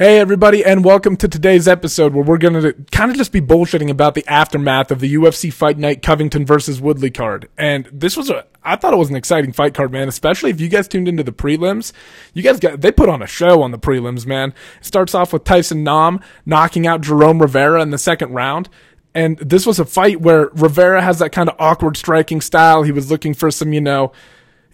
Hey, everybody, and welcome to today's episode where we're going to kind of just be bullshitting about the aftermath of the UFC Fight Night Covington versus Woodley card. And this was a, I thought it was an exciting fight card, man, especially if you guys tuned into the prelims. You guys got, they put on a show on the prelims, man. It starts off with Tyson Nam knocking out Jerome Rivera in the second round. And this was a fight where Rivera has that kind of awkward striking style. He was looking for some, you know,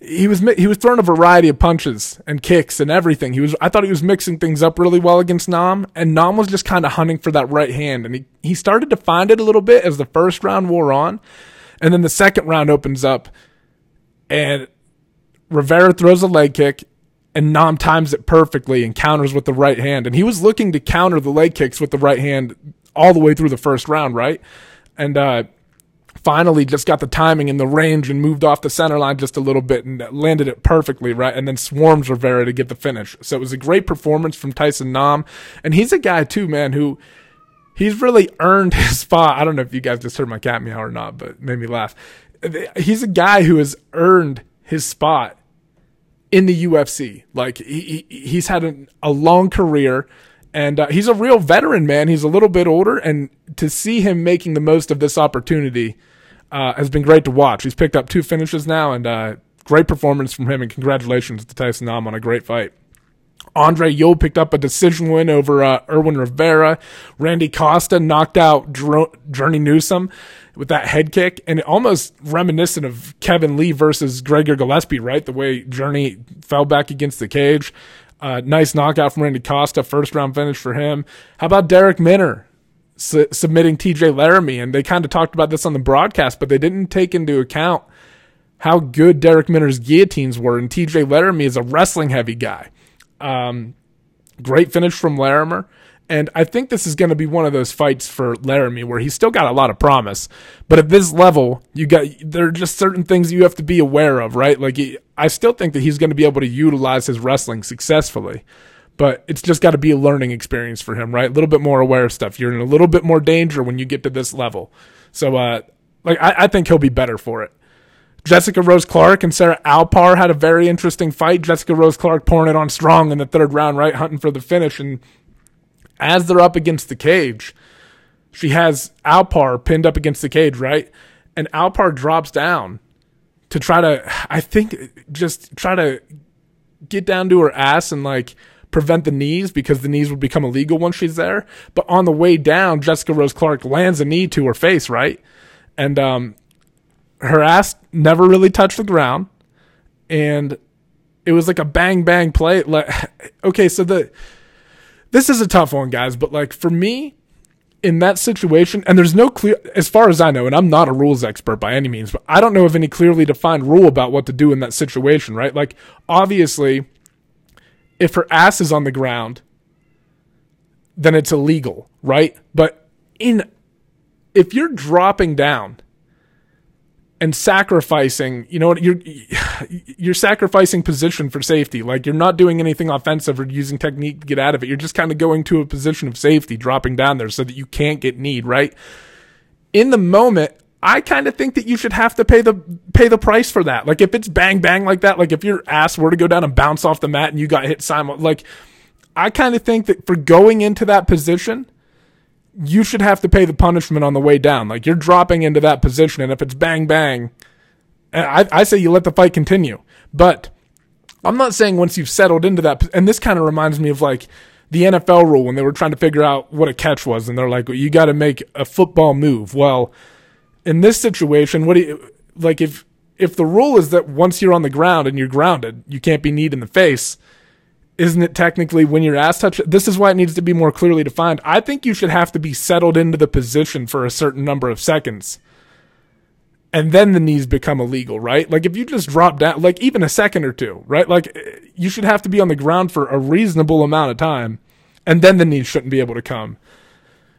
he was he was throwing a variety of punches and kicks and everything. He was I thought he was mixing things up really well against Nam, and Nam was just kind of hunting for that right hand, and he he started to find it a little bit as the first round wore on, and then the second round opens up, and Rivera throws a leg kick, and Nam times it perfectly and counters with the right hand, and he was looking to counter the leg kicks with the right hand all the way through the first round, right, and uh, finally just got the timing and the range and moved off the center line just a little bit and landed it perfectly, right? And then swarms Rivera to get the finish. So it was a great performance from Tyson Nam. And he's a guy too, man, who he's really earned his spot. I don't know if you guys just heard my cat meow or not, but made me laugh. He's a guy who has earned his spot in the UFC. Like he, he's had a, a long career and uh, he's a real veteran, man. He's a little bit older, and to see him making the most of this opportunity uh, has been great to watch. He's picked up two finishes now, and uh, great performance from him. And congratulations to Tyson Nam on a great fight. Andre Ewell picked up a decision win over uh, Irwin Rivera. Randy Costa knocked out Journey Newson with that head kick, and almost reminiscent of Kevin Lee versus Gregor Gillespie, right? The way Journey fell back against the cage. Uh, nice knockout from Randy Costa, first round finish for him. How about Darrick Minner su- submitting TJ Laramie? And they kind of talked about this on the broadcast, but they didn't take into account how good Darrick Minner's guillotines were. And TJ Laramie is a wrestling heavy guy. Um, great finish from Laramie. And I think this is going to be one of those fights for Laramie where he's still got a lot of promise. But at this level, you got there are just certain things you have to be aware of, right? Like I still think that he's going to be able to utilize his wrestling successfully. But it's just got to be a learning experience for him, right? A little bit more aware of stuff. You're in a little bit more danger when you get to this level. So, uh, like, I, I think he'll be better for it. Jessica Rose Clark and Sarah Alpar had a very interesting fight. Jessica Rose Clark pouring it on strong in the third round, right? Hunting for the finish. And as they're up against the cage, she has Alpar pinned up against the cage, right? And Alpar drops down to try to, I think, just try to get down to her ass and like prevent the knees because the knees would become illegal once she's there. But on the way down, Jessica Rose Clark lands a knee to her face, right? And um, her ass never really touched the ground. And it was like a bang bang play. Like, okay, so the this is a tough one, guys, but like for me, in that situation, and there's no clear, as far as I know, and I'm not a rules expert by any means, but I don't know of any clearly defined rule about what to do in that situation, right? Like, obviously, if her ass is on the ground, then it's illegal, right? But in, if you're dropping down and sacrificing, you know what, you're you're sacrificing position for safety. Like you're not doing anything offensive or using technique to get out of it. You're just kind of going to a position of safety, dropping down there so that you can't get kneed, right? In the moment, I kind of think that you should have to pay the pay the price for that. Like if it's bang bang like that, like if your ass were to go down and bounce off the mat and you got hit simul like I kind of think that for going into that position, you should have to pay the punishment on the way down. Like you're dropping into that position, and if it's bang bang, I, I say you let the fight continue. But I'm not saying once you've settled into that, and this kind of reminds me of like the NFL rule when they were trying to figure out what a catch was, and they're like, well, you got to make a football move. Well, in this situation, what do you like if if the rule is that once you're on the ground and you're grounded, you can't be kneed in the face isn't it technically when your ass touch? This is why it needs to be more clearly defined. I think you should have to be settled into the position for a certain number of seconds. And then the knees become illegal, right? Like if you just drop down, like even a second or two, right? Like you should have to be on the ground for a reasonable amount of time. And then the knees shouldn't be able to come.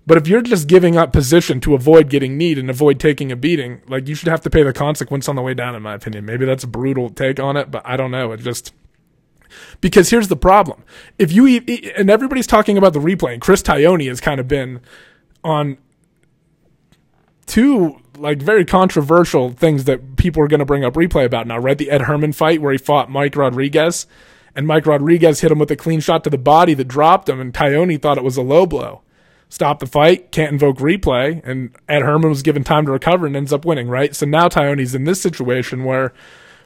But if you're just giving up position to avoid getting kneed and avoid taking a beating, like you should have to pay the consequence on the way down, in my opinion. Maybe that's a brutal take on it, but I don't know. It just, because here's the problem. If you, eat, and everybody's talking about the replay, and Chris Tognoni has kind of been on two like very controversial things that people are going to bring up replay about now, right? The Ed Herman fight where he fought Mike Rodriguez and Mike Rodriguez hit him with a clean shot to the body that dropped him, and Tyone thought it was a low blow. Stopped the fight, can't invoke replay, and Ed Herman was given time to recover and ends up winning, right? So now Tyone's in this situation where,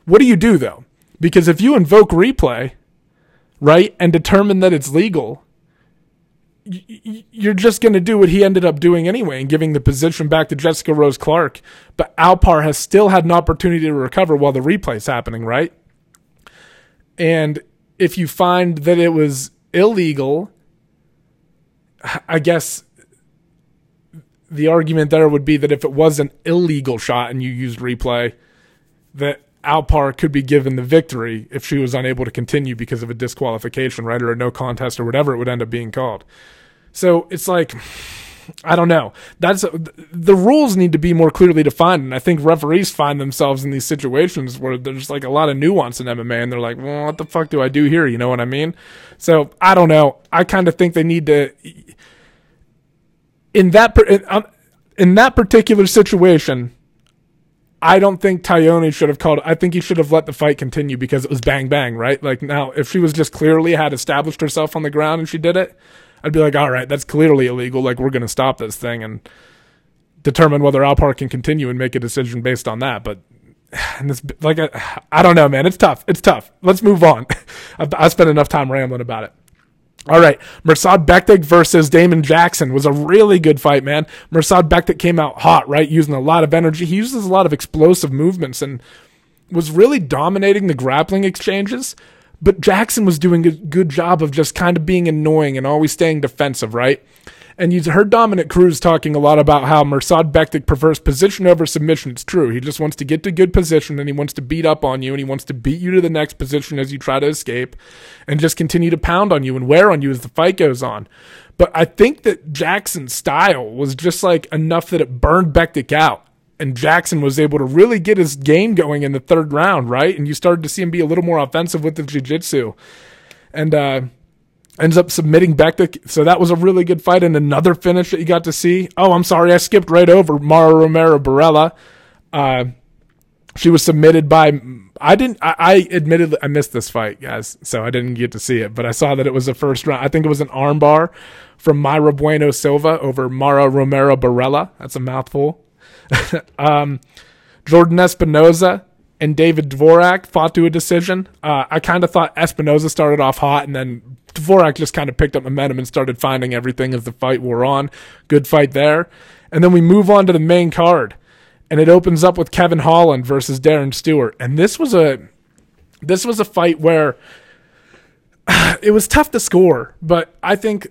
what do you do though? Because if you invoke replay, right, and determine that it's legal, you're just going to do what he ended up doing anyway and giving the position back to Jessica Rose Clark. But Alpar has still had an opportunity to recover while the replay's happening, right? And if you find that it was illegal, I guess the argument there would be that if it was an illegal shot and you used replay, that Alpar could be given the victory if she was unable to continue because of a disqualification, right, or a no contest or whatever it would end up being called. So it's like, I don't know. That's the rules need to be more clearly defined, and I think referees find themselves in these situations where there's like a lot of nuance in MMA, and they're like, "Well, what the fuck do I do here?" You know what I mean? So I don't know. I kind of think they need to in that in, um, in that particular situation I don't think Tyone should have called. I think he should have let the fight continue because it was bang bang, right? Like now, if she was just clearly had established herself on the ground and she did it, I'd be like, all right, that's clearly illegal. Like we're gonna stop this thing and determine whether Alpar can continue and make a decision based on that. But and this, like, I, I don't know, man. It's tough. It's tough. Let's move on. I've, I spent enough time rambling about it. All right, Mirsad Bektic versus Damon Jackson was a really good fight, man. Mirsad Bektic came out hot, right, using a lot of energy. He uses a lot of explosive movements and was really dominating the grappling exchanges. But Jackson was doing a good job of just kind of being annoying and always staying defensive, right? And you heard Dominick Cruz talking a lot about how Mirsad Bektic prefers position over submission. It's true. He just wants to get to good position and he wants to beat up on you and he wants to beat you to the next position as you try to escape and just continue to pound on you and wear on you as the fight goes on. But I think that Jackson's style was just like enough that it burned Bektic out. And Jackson was able to really get his game going in the third round, right? And you started to see him be a little more offensive with the jiu-jitsu. And uh ends up submitting Bektic so that was a really good fight and another finish that you got to see. Oh i'm sorry i skipped right over mara romero borella. Uh, she was submitted by i didn't I, I admitted i missed this fight guys so i didn't get to see it but i saw that it was the first round i think it was an armbar from mayra bueno silva over mara romero borella. That's a mouthful. Um, jordan espinoza and David Dvorak fought to a decision. Uh, I kind of thought Espinoza started off hot, and then Dvorak just kind of picked up momentum and started finding everything as the fight wore on. Good fight there. And then we move on to the main card, and it opens up with Kevin Holland versus Darren Stewart. And this was a this was a fight where it was tough to score, but I think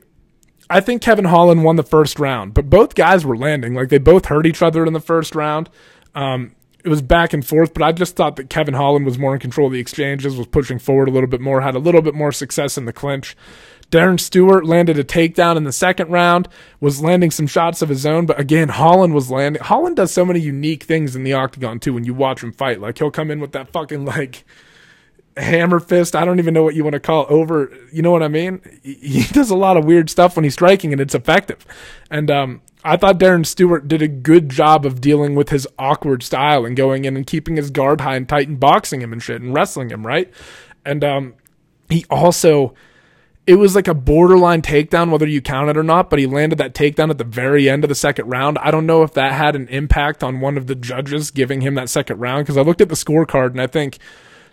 I think Kevin Holland won the first round. But both guys were landing like they both hurt each other in the first round. Um, it was back and forth, but I just thought that Kevin Holland was more in control of the exchanges, was pushing forward a little bit more, had a little bit more success in the clinch. Darren Stewart landed a takedown in the second round, was landing some shots of his own, but again, Holland was landing. Holland does so many unique things in the octagon too when you watch him fight. Like he'll come in with that fucking like hammer fist. I don't even know what you want to call it, over. You know what I mean? He does a lot of weird stuff when he's striking, and it's effective. And um, I thought Darren Stewart did a good job of dealing with his awkward style and going in and keeping his guard high and tight and boxing him and shit and wrestling him, right? And um, he also, it was like a borderline takedown, whether you count it or not, but he landed that takedown at the very end of the second round. I don't know if that had an impact on one of the judges giving him that second round because I looked at the scorecard and I think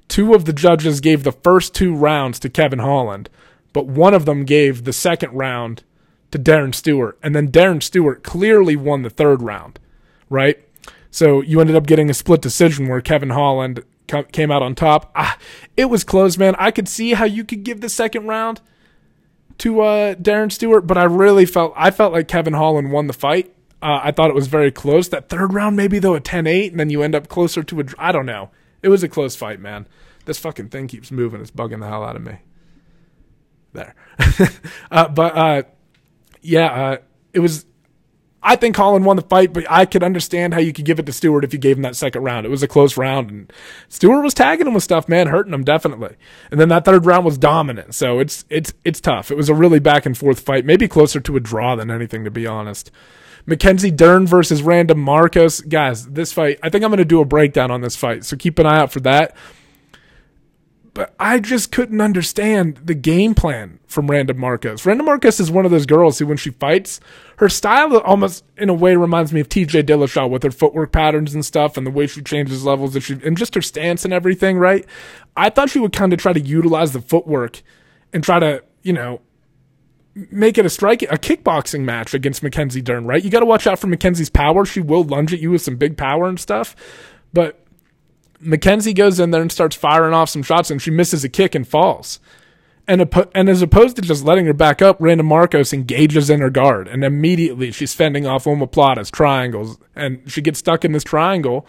two of the judges gave the first two rounds to Kevin Holland, but one of them gave the second round to Darren Stewart. And then Darren Stewart clearly won the third round, right? So you ended up getting a split decision where Kevin Holland came out on top. Ah, it was close, man. I could see how you could give the second round to uh, Darren Stewart, but I really felt I felt like Kevin Holland won the fight. Uh, I thought it was very close. That third round, maybe though, a 10-8, and then you end up closer to a. I don't know. It was a close fight, man. This fucking thing keeps moving. It's bugging the hell out of me. There, uh, but uh, yeah, uh, it was. I think Holland won the fight, but I could understand how you could give it to Stewart if you gave him that second round. It was a close round, and Stewart was tagging him with stuff, man, hurting him definitely. And then that third round was dominant, so it's it's it's tough. It was a really back and forth fight, maybe closer to a draw than anything, to be honest. Mackenzie Dern versus Randa Markos, guys. This fight, I think I'm going to do a breakdown on this fight, so keep an eye out for that. But I just couldn't understand the game plan from Randa Markos. Randa Markos is one of those girls who, when she fights, her style almost in a way reminds me of TJ Dillashaw with her footwork patterns and stuff and the way she changes levels and, she, and just her stance and everything, right? I thought she would kind of try to utilize the footwork and try to, you know, make it a strike a kickboxing match against Mackenzie Dern, right? You got to watch out for Mackenzie's power. She will lunge at you with some big power and stuff. But Mackenzie goes in there and starts firing off some shots and she misses a kick and falls. And, and as opposed to just letting her back up, Randa Markos engages in her guard, and immediately she's fending off omoplatas, triangles, and she gets stuck in this triangle.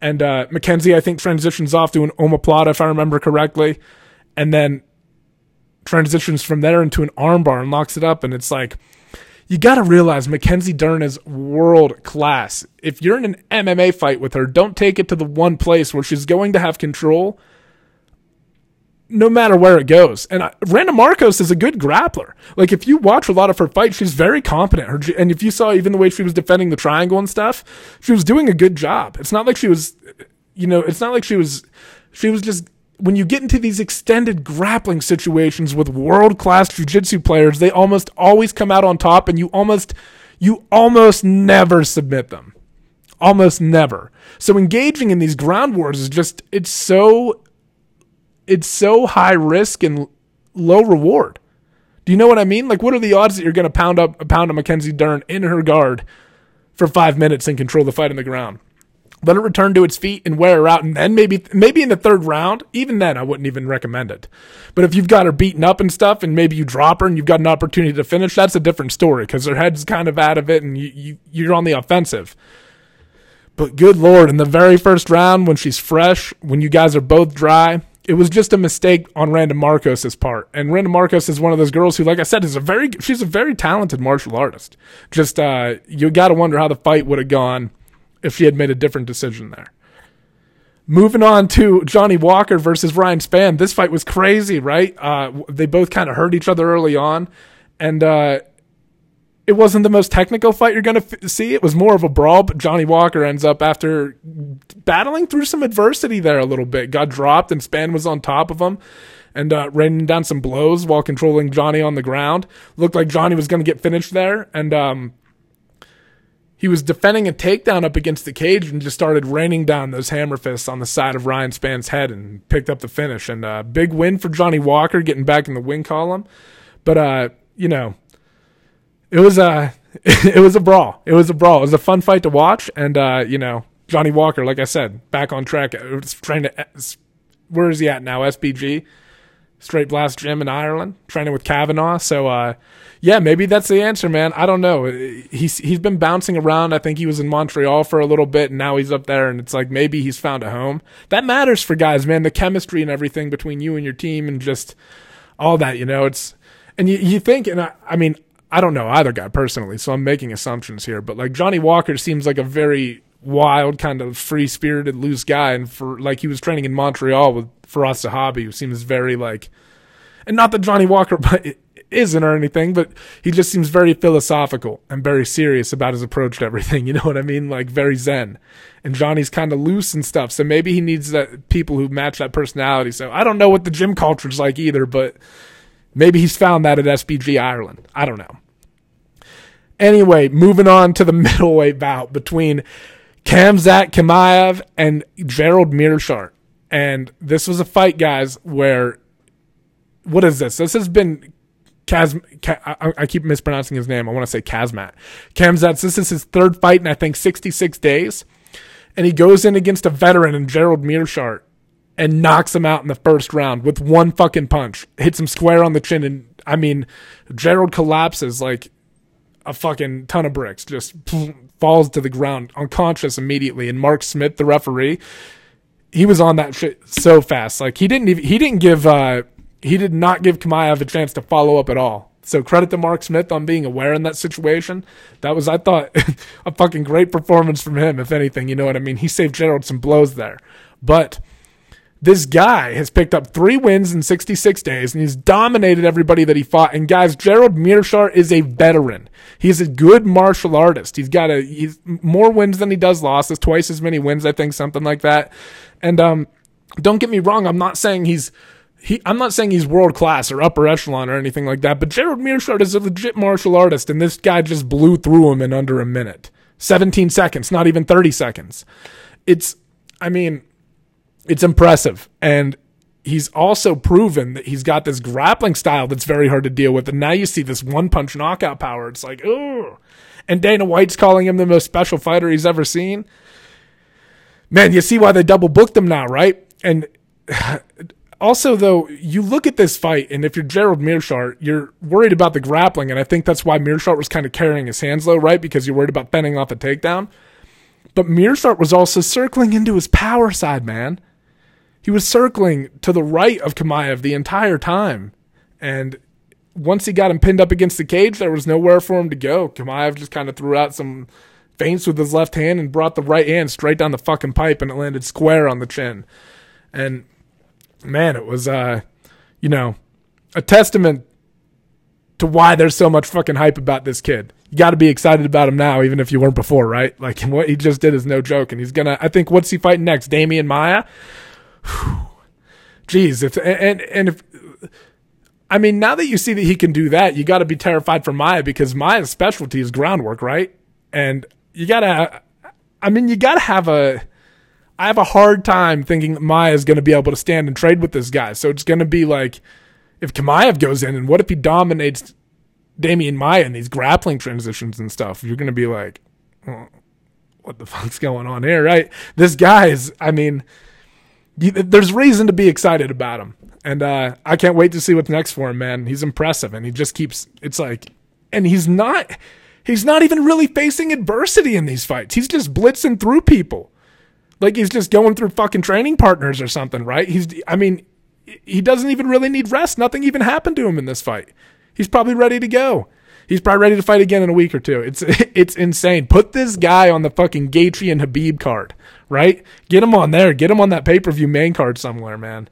And uh, Mackenzie, I think, transitions off to an omoplata, if I remember correctly, and then transitions from there into an armbar and locks it up. And it's like, you got to realize Mackenzie Dern is world class. If you're in an MMA fight with her, don't take it to the one place where she's going to have control no matter where it goes. And Randa Markos is a good grappler. Like if you watch a lot of her fights, she's very competent. Her, and if you saw even the way she was defending the triangle and stuff, she was doing a good job. It's not like she was, you know, it's not like she was, she was just when you get into these extended grappling situations with world class jiu-jitsu players, they almost always come out on top and you almost you almost never submit them. Almost never. So engaging in these ground wars is just it's so it's so high risk and low reward. Do you know what I mean? Like what are the odds that you're going to pound up a pound of Mackenzie Dern in her guard for 5 minutes and control the fight on the ground? Let it return to its feet and wear her out. And then maybe, maybe in the third round, even then, I wouldn't even recommend it. But if you've got her beaten up and stuff, and maybe you drop her and you've got an opportunity to finish, that's a different story because her head's kind of out of it and you, you, you're on the offensive. But good lord, in the very first round, when she's fresh, when you guys are both dry, it was just a mistake on Randa Markos' part. And Randa Markos is one of those girls who, like I said, is a very she's a very talented martial artist. Just uh, you got to wonder how the fight would have gone if she had made a different decision there. Moving on to Johnny Walker versus Ryan Spann. This fight was crazy, right? Uh, they both kind of hurt each other early on, and uh, it wasn't the most technical fight you're going to f- see. It was more of a brawl, but Johnny Walker ends up after battling through some adversity there a little bit. Got dropped, and Spann was on top of him and uh, raining down some blows while controlling Johnny on the ground. Looked like Johnny was going to get finished there, and um, he was defending a takedown up against the cage and just started raining down those hammer fists on the side of Ryan Spann's head and picked up the finish. And uh, big win for Johnny Walker getting back in the win column. But uh, you know, it was a it was a brawl. It was a brawl. It was a fun fight to watch. And uh, you know, Johnny Walker, like I said, back on track. Trying to where is he at now? SBG, Straight Blast Gym in Ireland, training with Kavanagh. So uh, yeah, maybe that's the answer, man. I don't know. He's he's been bouncing around. I think he was in Montreal for a little bit, and now he's up there, and it's like maybe he's found a home. That matters for guys, man. The chemistry and everything between you and your team, and just all that. You know, it's and you you think, and I, I mean, I don't know either guy personally, so I'm making assumptions here, but like Johnny Walker seems like a very wild, kind of free spirited, loose guy, and for like he was training in Montreal with Firas Zahabi, who seems very like, and not that Johnny Walker, but isn't or anything, but he just seems very philosophical and very serious about his approach to everything. You know what I mean? Like very zen. And Johnny's kind of loose and stuff. So maybe he needs that people who match that personality. So I don't know what the gym culture's like either, but maybe he's found that at SBG Ireland. I don't know. Anyway, moving on to the middleweight bout between Khamzat Chimaev and Gerald Meerschaert. And this was a fight, guys, where what is this? This has been Kaz, I, I, keep mispronouncing his name. I want to say Kazmat. Khamzat, this is his third fight in, I think, 66 days. And he goes in against a veteran in Gerald Meerschaert and knocks him out in the first round with one fucking punch. Hits him square on the chin. And, I mean, Gerald collapses like a fucking ton of bricks. Just falls to the ground, unconscious immediately. And Mark Smith, the referee, he was on that shit so fast. Like, he didn't even, he didn't give, uh, he did not give Chimaev a chance to follow up at all. So credit to Mark Smith on being aware in that situation. That was, I thought, a fucking great performance from him, if anything. You know what I mean? He saved Gerald some blows there. But this guy has picked up three wins in 66 days and he's dominated everybody that he fought. And guys, Gerald Meerschaert is a veteran. He's a good martial artist. He's got a, he's more wins than he does losses, twice as many wins, I think, something like that. And, um, don't get me wrong. I'm not saying he's he, I'm not saying he's world class or upper echelon or anything like that, but Gerald Meerschaert is a legit martial artist, and this guy just blew through him in under a minute. 17 seconds, not even 30 seconds. It's, I mean, it's impressive. And he's also proven that he's got this grappling style that's very hard to deal with. And now you see this one punch knockout power. It's like, ooh. And Dana White's calling him the most special fighter he's ever seen. Man, you see why they double booked him now, right? And also, though, you look at this fight, and if you're Gerald Meerschaert, you're worried about the grappling, and I think that's why Meerschaert was kind of carrying his hands low, right? Because you're worried about fending off a takedown. But Meerschaert was also circling into his power side, man. He was circling to the right of Chimaev the entire time, and once he got him pinned up against the cage, there was nowhere for him to go. Chimaev just kind of threw out some feints with his left hand and brought the right hand straight down the fucking pipe, and it landed square on the chin. And man, it was, uh, you know, a testament to why there's so much fucking hype about this kid. You got to be excited about him now, even if you weren't before, right? Like what he just did is no joke, and he's gonna. I think what's he fighting next? Demian Jeez, if and and if I mean now that you see that he can do that, you got to be terrified for Maia because Maia's specialty is groundwork, right? And you gotta. I mean, you gotta have a I have a hard time thinking that Maia is going to be able to stand and trade with this guy. So it's going to be like if Chimaev goes in, and what if he dominates Demian Maia in these grappling transitions and stuff? You're going to be like, what the fuck's going on here, right? This guy is, I mean, there's reason to be excited about him. And uh, I can't wait to see what's next for him, man. He's impressive, and he just keeps. It's like, and he's not. He's not even really facing adversity in these fights. He's just blitzing through people. Like he's just going through fucking training partners or something, right? He's, I mean, he doesn't even really need rest. Nothing even happened to him in this fight. He's probably ready to go. He's probably ready to fight again in a week or two. It's it's insane. Put this guy on the fucking Gaethje and Khabib card, right? Get him on there. Get him on that pay per view main card somewhere, man.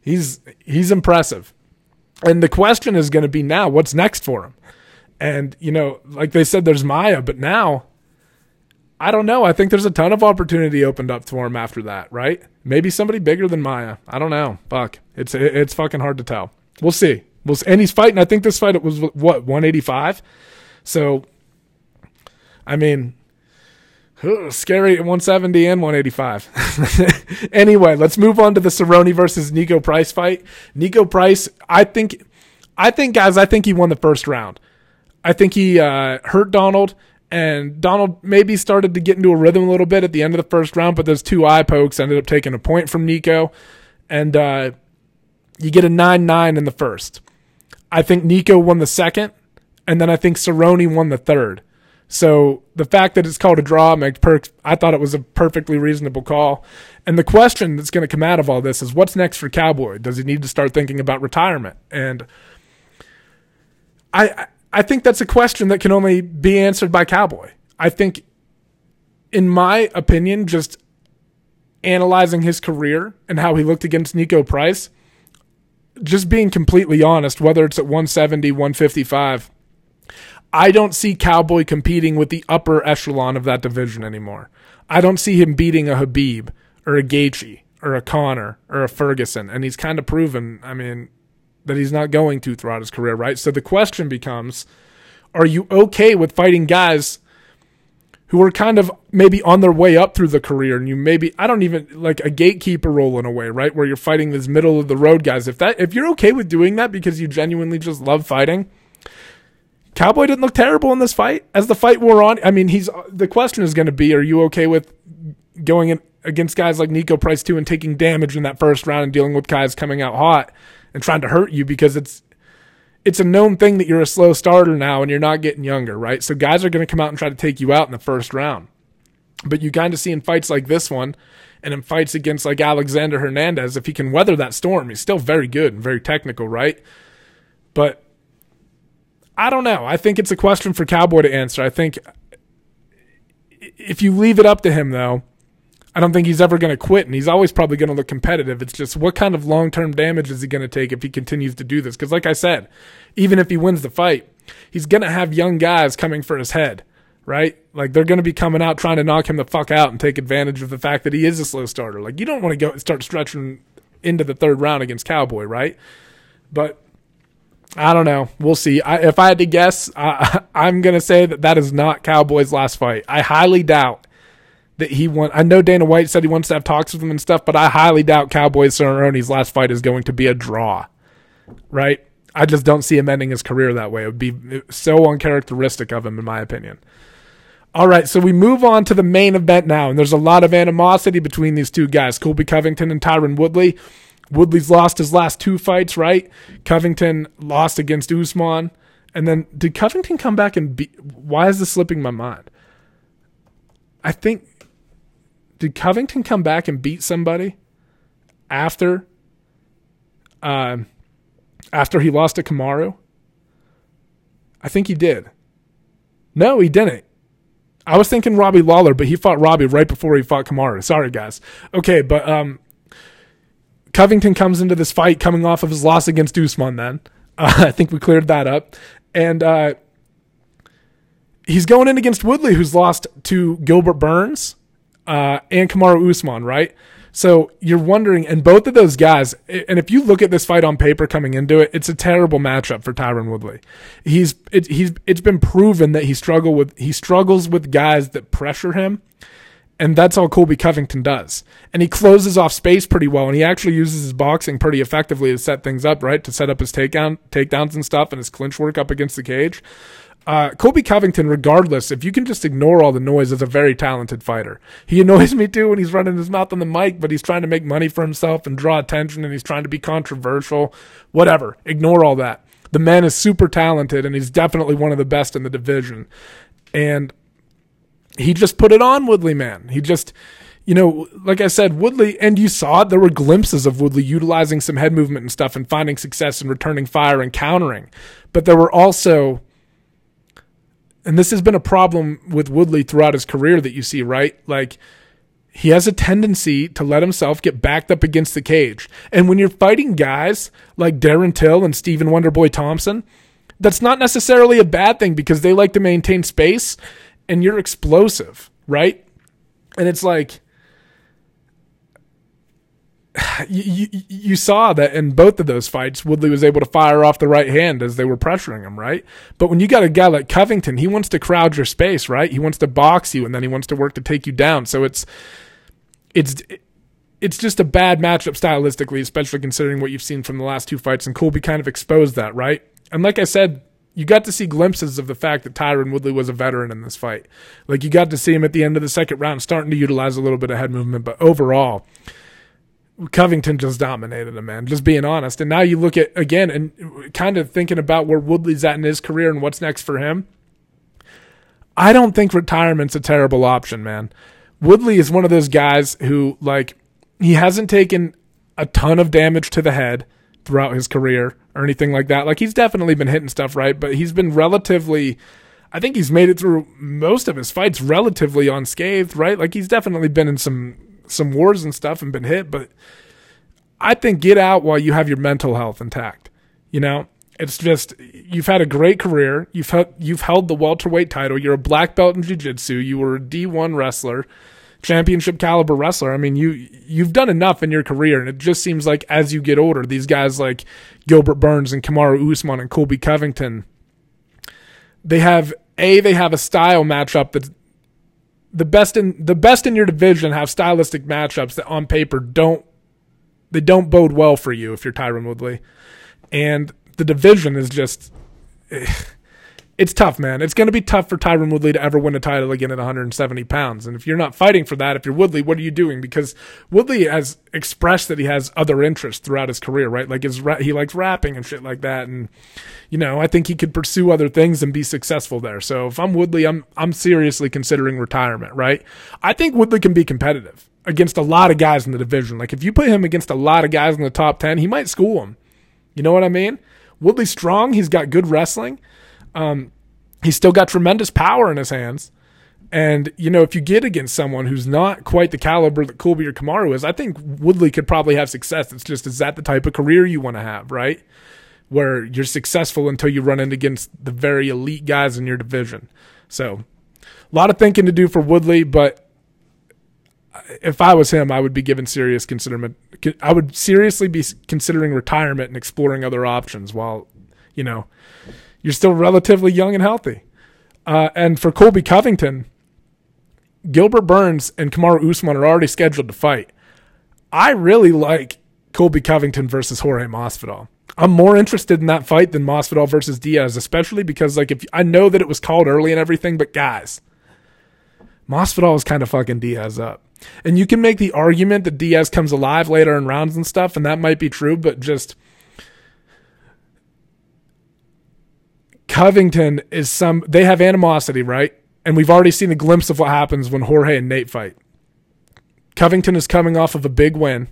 He's he's impressive. And the question is going to be now, what's next for him? And you know, like they said, there's Maia, but now I don't know. I think there's a ton of opportunity opened up for him after that, right? Maybe somebody bigger than Maia. I don't know. Fuck. It's it's fucking hard to tell. We'll see. We'll see. and he's fighting. I think this fight was what 185. So, I mean, scary at 170 and 185. anyway, let's move on to the Cerrone versus Niko Price fight. Niko Price, I think, I think guys, I think he won the first round. I think he uh, hurt Donald and Donald maybe started to get into a rhythm a little bit at the end of the first round, but those two eye pokes ended up taking a point from Niko, and uh, you get a nine nine in the first. I think Niko won the second, and then I think Cerrone won the third. So the fact that it's called a draw makes per- I thought it was a perfectly reasonable call. And the question that's going to come out of all this is what's next for Cowboy? Does he need to start thinking about retirement? And I I think that's a question that can only be answered by Cowboy. I think, in my opinion, just analyzing his career and how he looked against Niko Price, just being completely honest, whether it's at 170, 155, I don't see Cowboy competing with the upper echelon of that division anymore. I don't see him beating a Khabib or a Gaethje or a Conor or a Ferguson, and he's kind of proven. I mean, that he's not going to throughout his career, right? So the question becomes are you okay with fighting guys who are kind of maybe on their way up through the career and you maybe I don't even like a gatekeeper role in a way, right? Where you're fighting these middle of the road guys. If that if you're okay with doing that because you genuinely just love fighting, Cowboy didn't look terrible in this fight. As the fight wore on, I mean, he's the question is going to be: Are you okay with going in against guys like Niko Price too and taking damage in that first round and dealing with guys coming out hot? and trying to hurt you because it's it's a known thing that you're a slow starter now and you're not getting younger, right? So guys are going to come out and try to take you out in the first round. But you kind of see in fights like this one and in fights against like Alexander Hernandez, if he can weather that storm, he's still very good and very technical, right? But I don't know. I think it's a question for Cowboy to answer. I think if you leave it up to him, though, I don't think he's ever going to quit, and he's always probably going to look competitive. It's just what kind of long term damage is he going to take if he continues to do this? Because, like I said, even if he wins the fight, he's going to have young guys coming for his head, right? Like they're going to be coming out trying to knock him the fuck out and take advantage of the fact that he is a slow starter. Like you don't want to go start stretching into the third round against Cowboy, right? But I don't know. We'll see. I, if I had to guess, I, I'm going to say that that is not Cowboy's last fight. I highly doubt that he won. I know Dana White said he wants to have talks with him and stuff, but I highly doubt Cowboy Cerrone's last fight is going to be a draw. Right? I just don't see him ending his career that way. It would be so uncharacteristic of him, in my opinion. All right, so we move on to the main event now, and there's a lot of animosity between these two guys, Colby Covington and Tyron Woodley. Woodley's lost his last two fights, right? Covington lost against Usman. And then did Covington come back and beat why is this slipping my mind? I think did Covington come back and beat somebody after um after he lost to Kamaru? I think he did. No, he didn't. I was thinking Robbie Lawler, but he fought Robbie right before he fought Kamaru. Sorry, guys. Okay, but um, Covington comes into this fight coming off of his loss against Usman. Then uh, I think we cleared that up, and uh, he's going in against Woodley, who's lost to Gilbert Burns uh, and Kamaru Usman, right? So you're wondering, and both of those guys, and if you look at this fight on paper coming into it, it's a terrible matchup for Tyron Woodley. He's it, he's it's been proven that he struggle with he struggles with guys that pressure him, and that's all Colby Covington does. And he closes off space pretty well, and he actually uses his boxing pretty effectively to set things up, right? To set up his takedown takedowns and stuff, and his clinch work up against the cage. Uh, Colby Covington, regardless, if you can just ignore all the noise, is a very talented fighter. He annoys me too when he's running his mouth on the mic, but he's trying to make money for himself and draw attention and he's trying to be controversial. Whatever. Ignore all that. The man is super talented and he's definitely one of the best in the division. And he just put it on Woodley, man. He just, you know, like I said, Woodley, and you saw it, there were glimpses of Woodley utilizing some head movement and stuff and finding success and returning fire and countering. But there were also and this has been a problem with Woodley throughout his career that you see, right? Like he has a tendency to let himself get backed up against the cage. And when you're fighting guys like Darren Till and Stephen Wonderboy Thompson, that's not necessarily a bad thing because they like to maintain space and you're explosive, right? And it's like you, you, you saw that in both of those fights, Woodley was able to fire off the right hand as they were pressuring him, right? But when you got a guy like Covington, he wants to crowd your space, right? He wants to box you and then he wants to work to take you down. So it's it's it's just a bad matchup stylistically, especially considering what you've seen from the last two fights. And Colby kind of exposed that, right? And like I said, you got to see glimpses of the fact that Tyron Woodley was a veteran in this fight. Like you got to see him at the end of the second round starting to utilize a little bit of head movement, but overall Covington just dominated him, man. Just being honest. And now you look at again and kind of thinking about where Woodley's at in his career and what's next for him. I don't think retirement's a terrible option, man. Woodley is one of those guys who, like, he hasn't taken a ton of damage to the head throughout his career or anything like that. Like, he's definitely been hitting stuff right, but he's been relatively. I think he's made it through most of his fights relatively unscathed, right? Like, he's definitely been in some some wars and stuff and been hit, but I think get out while you have your mental health intact. You know, it's just you've had a great career. You've held, you've held the welterweight title. You're a black belt in jiu-jitsu. You were a D1 wrestler, championship caliber wrestler. I mean, you you've done enough in your career, and it just seems like as you get older, these guys like Gilbert Burns and Kamaru Usman and Colby Covington, they have a they have a style matchup that's the best in the best in your division have stylistic matchups that on paper don't they don't bode well for you if you're Tyron Woodley. And the division is just eh, it's tough, man. It's going to be tough for Tyron Woodley to ever win a title again at 170 pounds. And if you're not fighting for that, if you're Woodley, what are you doing? Because Woodley has expressed that he has other interests throughout his career, right? Like his he likes rapping and shit like that. And you know, I think he could pursue other things and be successful there. So if I'm Woodley, I'm I'm seriously considering retirement, right? I think Woodley can be competitive against a lot of guys in the division. Like if you put him against a lot of guys in the top 10, he might school them. You know what I mean? Woodley's strong. He's got good wrestling. Um, he's still got tremendous power in his hands. And, you know, if you get against someone who's not quite the caliber that Colby or Kamaru is, I think Woodley could probably have success. It's just, is that the type of career you want to have, right? Where you're successful until you run in against the very elite guys in your division. So, a lot of thinking to do for Woodley, but if I was him, I would be given serious considerment. I would seriously be considering retirement and exploring other options while, you know, you're still relatively young and healthy. Uh, and for Colby Covington, Gilbert Burns and Kamaru Usman are already scheduled to fight. I really like Colby Covington versus Jorge Masvidal. I'm more interested in that fight than Masvidal versus Diaz, especially because like if I know that it was called early and everything, but guys, Masvidal is kind of fucking Diaz up. And you can make the argument that Diaz comes alive later in rounds and stuff, and that might be true, but just Covington is some they have animosity, right? And we've already seen a glimpse of what happens when Jorge and Nate fight. Covington is coming off of a big win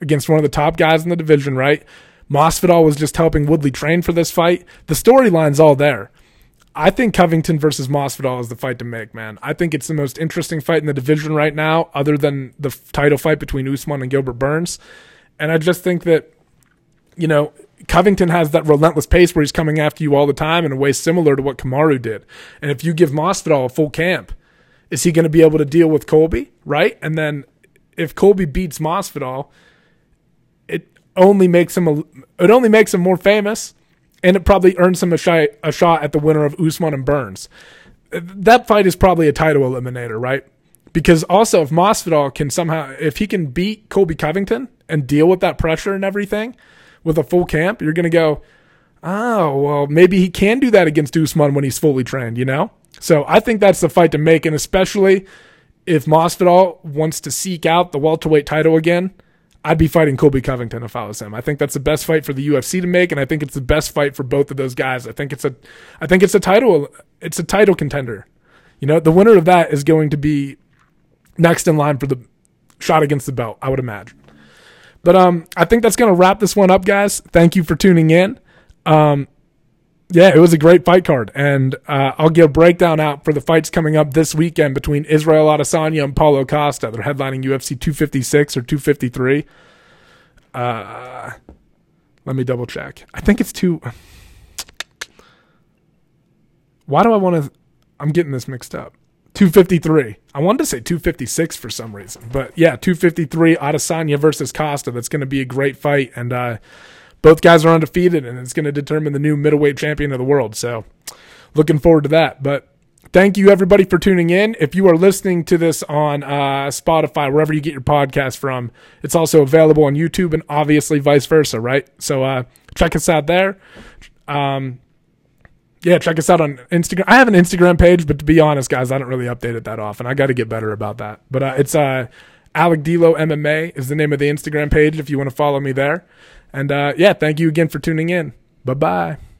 against one of the top guys in the division, right? Masvidal was just helping Woodley train for this fight. The storyline's all there. I think Covington versus Masvidal is the fight to make, man. I think it's the most interesting fight in the division right now, other than the title fight between Usman and Gilbert Burns. And I just think that, you know, Covington has that relentless pace where he's coming after you all the time in a way similar to what Kamaru did. And if you give Masvidal a full camp, is he going to be able to deal with Colby, right? And then if Colby beats Masvidal, it only makes him a, it only makes him more famous and it probably earns him a shot, a shot at the winner of Usman and Burns. That fight is probably a title eliminator, right? Because also, if Masvidal can somehow, if he can beat Colby Covington and deal with that pressure and everything with a full camp, you're going to go, oh, well, maybe he can do that against Usman when he's fully trained, you know? So I think that's the fight to make, and especially if Masvidal wants to seek out the welterweight title again, I'd be fighting Colby Covington if I was him. I think that's the best fight for the UFC to make, and I think it's the best fight for both of those guys. I think it's a, I think it's a title, it's a title contender. You know, the winner of that is going to be next in line for the shot against the belt. I would imagine. But um, I think that's gonna wrap this one up, guys. Thank you for tuning in. Um, yeah, it was a great fight card, and uh, I'll give a breakdown out for the fights coming up this weekend between Israel Adesanya and Paulo Costa. They're headlining UFC 256 or 253. Uh, let me double check. I think it's two. Why do I want to? I'm getting this mixed up. 253. I wanted to say 256 for some reason, but yeah, 253 Adesanya versus Costa. That's going to be a great fight, and uh, both guys are undefeated, and it's going to determine the new middleweight champion of the world. So, looking forward to that. But thank you everybody for tuning in. If you are listening to this on uh, Spotify, wherever you get your podcast from, it's also available on YouTube and obviously vice versa, right? So uh, check us out there. Um, yeah, check us out on Instagram. I have an Instagram page, but to be honest, guys, I don't really update it that often. I got to get better about that. But uh, it's uh, Alec Dilo MMA is the name of the Instagram page if you want to follow me there. And uh, yeah, thank you again for tuning in. Bye bye.